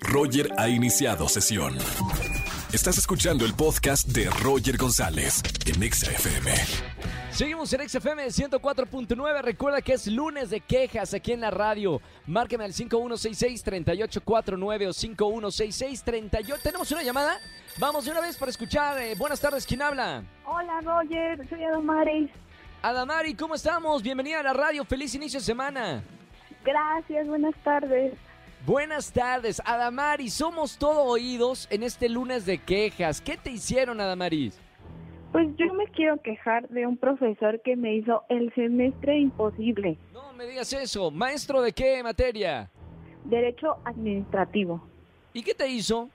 Roger ha iniciado sesión. Estás escuchando el podcast de Roger González en Exa FM. Seguimos en XFM 104.9. Recuerda que es lunes de quejas aquí en la radio. Márqueme al 5166-3849 o 5166-38. ¿Tenemos una llamada? Vamos de una vez para escuchar. Eh, buenas tardes, ¿quién habla? Hola Roger, soy Adamaris. Adamari, ¿cómo estamos? Bienvenida a la radio. Feliz inicio de semana. Gracias, buenas tardes. Buenas tardes, Adamari. Somos todo oídos en este lunes de quejas. ¿Qué te hicieron, Adamaris? Pues yo me quiero quejar de un profesor que me hizo el semestre imposible. No me digas eso. ¿Maestro de qué materia? Derecho administrativo. ¿Y qué te hizo?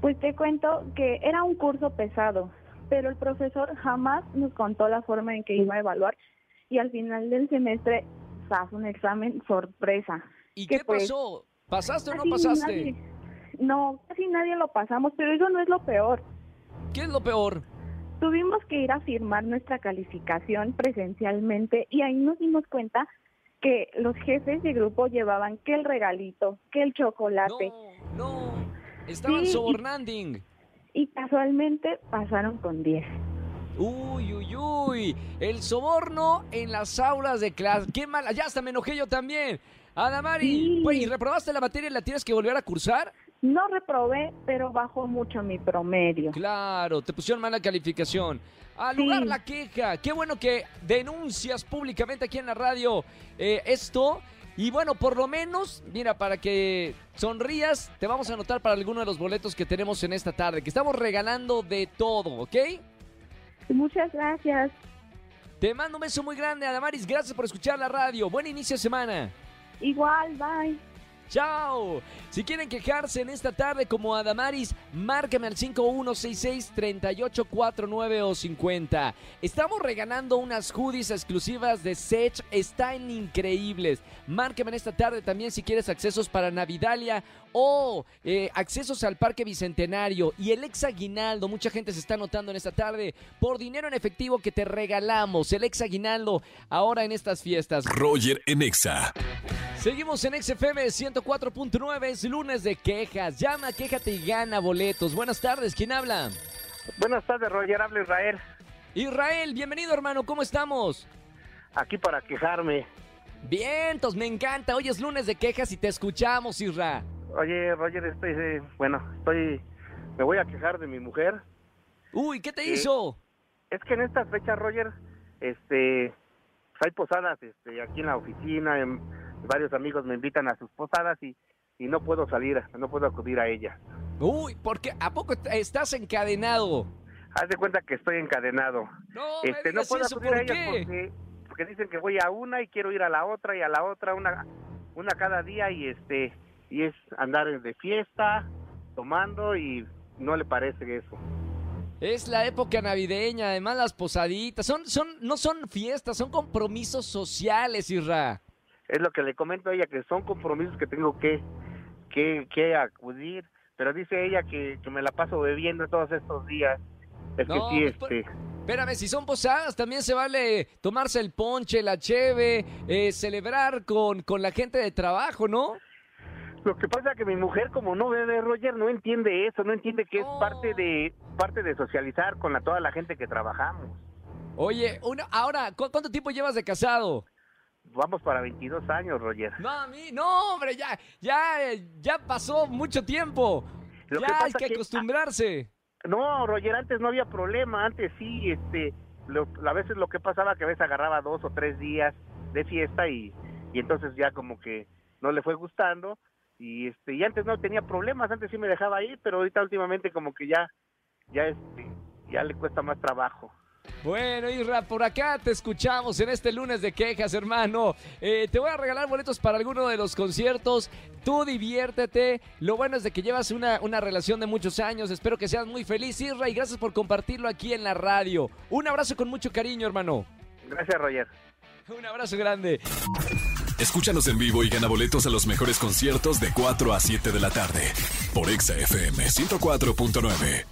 Pues te cuento que era un curso pesado, pero el profesor jamás nos contó la forma en que iba a evaluar y al final del semestre se hace un examen sorpresa. ¿Y qué pues, pasó? ¿Pasaste o no pasaste? nadie- no, casi nadie lo pasamos, pero eso no es lo peor. ¿Qué es lo peor? Tuvimos que ir a firmar nuestra calificación presencialmente y ahí nos dimos cuenta que los jefes de grupo llevaban que el regalito, que el chocolate No, no. Estaban Sí. sobornando. y casualmente pasaron con 10. Uy, uy, uy. El soborno en las aulas de clase. Qué mala. Ya hasta me enojé yo también. Adamari, Sí. pues, ¿y reprobaste la materia y la tienes que volver a cursar? No reprobé, pero bajó mucho mi promedio. Claro, te pusieron mala calificación. Al Sí. lugar la queja. Qué bueno que denuncias públicamente aquí en la radio eh, esto. Y bueno, por lo menos, mira, para que sonrías, te vamos a anotar para alguno de los boletos que tenemos en esta tarde, que estamos regalando de todo, ¿ok? Muchas gracias. Te mando un beso muy grande, Adamaris. Gracias por escuchar la radio. Buen inicio de semana. Igual, bye. ¡Chao! Si quieren quejarse en esta tarde como Adamaris, márcame al 5166-3849 o 50. Estamos regalando unas hoodies exclusivas de Sech. Están increíbles. Márcame en esta tarde también si quieres accesos para Navidalia o eh, accesos al Parque Bicentenario y el ex aguinaldo. Mucha gente se está notando en esta tarde por dinero en efectivo que te regalamos. El ex aguinaldo ahora en estas fiestas. Roger en Exa. Seguimos en XFM 104.9, es lunes de quejas. Llama, quéjate y gana boletos. Buenas tardes, ¿quién habla? Buenas tardes, Roger. Habla Israel. Israel, bienvenido hermano, ¿cómo estamos? Aquí para quejarme. Vientos, me encanta. Hoy es lunes de quejas y te escuchamos, Isra. Oye, Roger, estoy, eh, bueno, estoy, me voy a quejar de mi mujer. Uy, ¿qué te Sí. hizo? Es que en estas fechas, Roger, este, hay posadas, este, aquí en la oficina, en- varios amigos me invitan a sus posadas y, y no puedo salir, no puedo acudir a ella. Uy, ¿por qué? ¿A poco estás encadenado? Haz de cuenta que estoy encadenado. No, me Este, no puedo eso, acudir a ¿por ellas qué? porque, porque dicen que voy a una y quiero ir a la otra y a la otra, una, una cada día y este, y es andar de fiesta, tomando y no le parece eso. Es la época navideña, además las posaditas. Son, son, no son fiestas, son compromisos sociales, Isra. Es lo que le comento a ella, que son compromisos que tengo que, que, que acudir, pero dice ella que, que me la paso bebiendo todos estos días. Es No, que sí, pues, por- este, Espérame, si son posadas, también se vale tomarse el ponche, la cheve, eh, celebrar con, con la gente de trabajo, ¿no? Lo que pasa es que mi mujer, como no bebe Roger, no entiende eso, no entiende que es parte de parte de socializar con la, toda la gente que trabajamos. Oye, una, ahora, ¿cu- ¿cuánto tiempo llevas de casado? Vamos para 22 años, Roger. No, a mí, no, hombre, ya, ya, ya pasó mucho tiempo. Lo ya que hay que que- acostumbrarse. No, Roger, antes no había problema, antes sí, este, lo- a veces lo que pasaba que a veces agarraba dos o tres días de fiesta y, y entonces ya como que no le fue gustando y este y antes no tenía problemas, antes sí me dejaba ir, pero ahorita últimamente como que ya ya este ya le cuesta más trabajo. Bueno, Isra, por acá te escuchamos en este lunes de quejas, hermano. Eh, te voy a regalar boletos para alguno de los conciertos. Tú diviértete. Lo bueno es de que llevas una, una relación de muchos años. Espero que seas muy feliz, Isra, y gracias por compartirlo aquí en la radio. Un abrazo con mucho cariño, hermano. Gracias, Roger. Un abrazo grande. Escúchanos en vivo y gana boletos a los mejores conciertos de 4 a 7 de la tarde por Exa FM 104.9.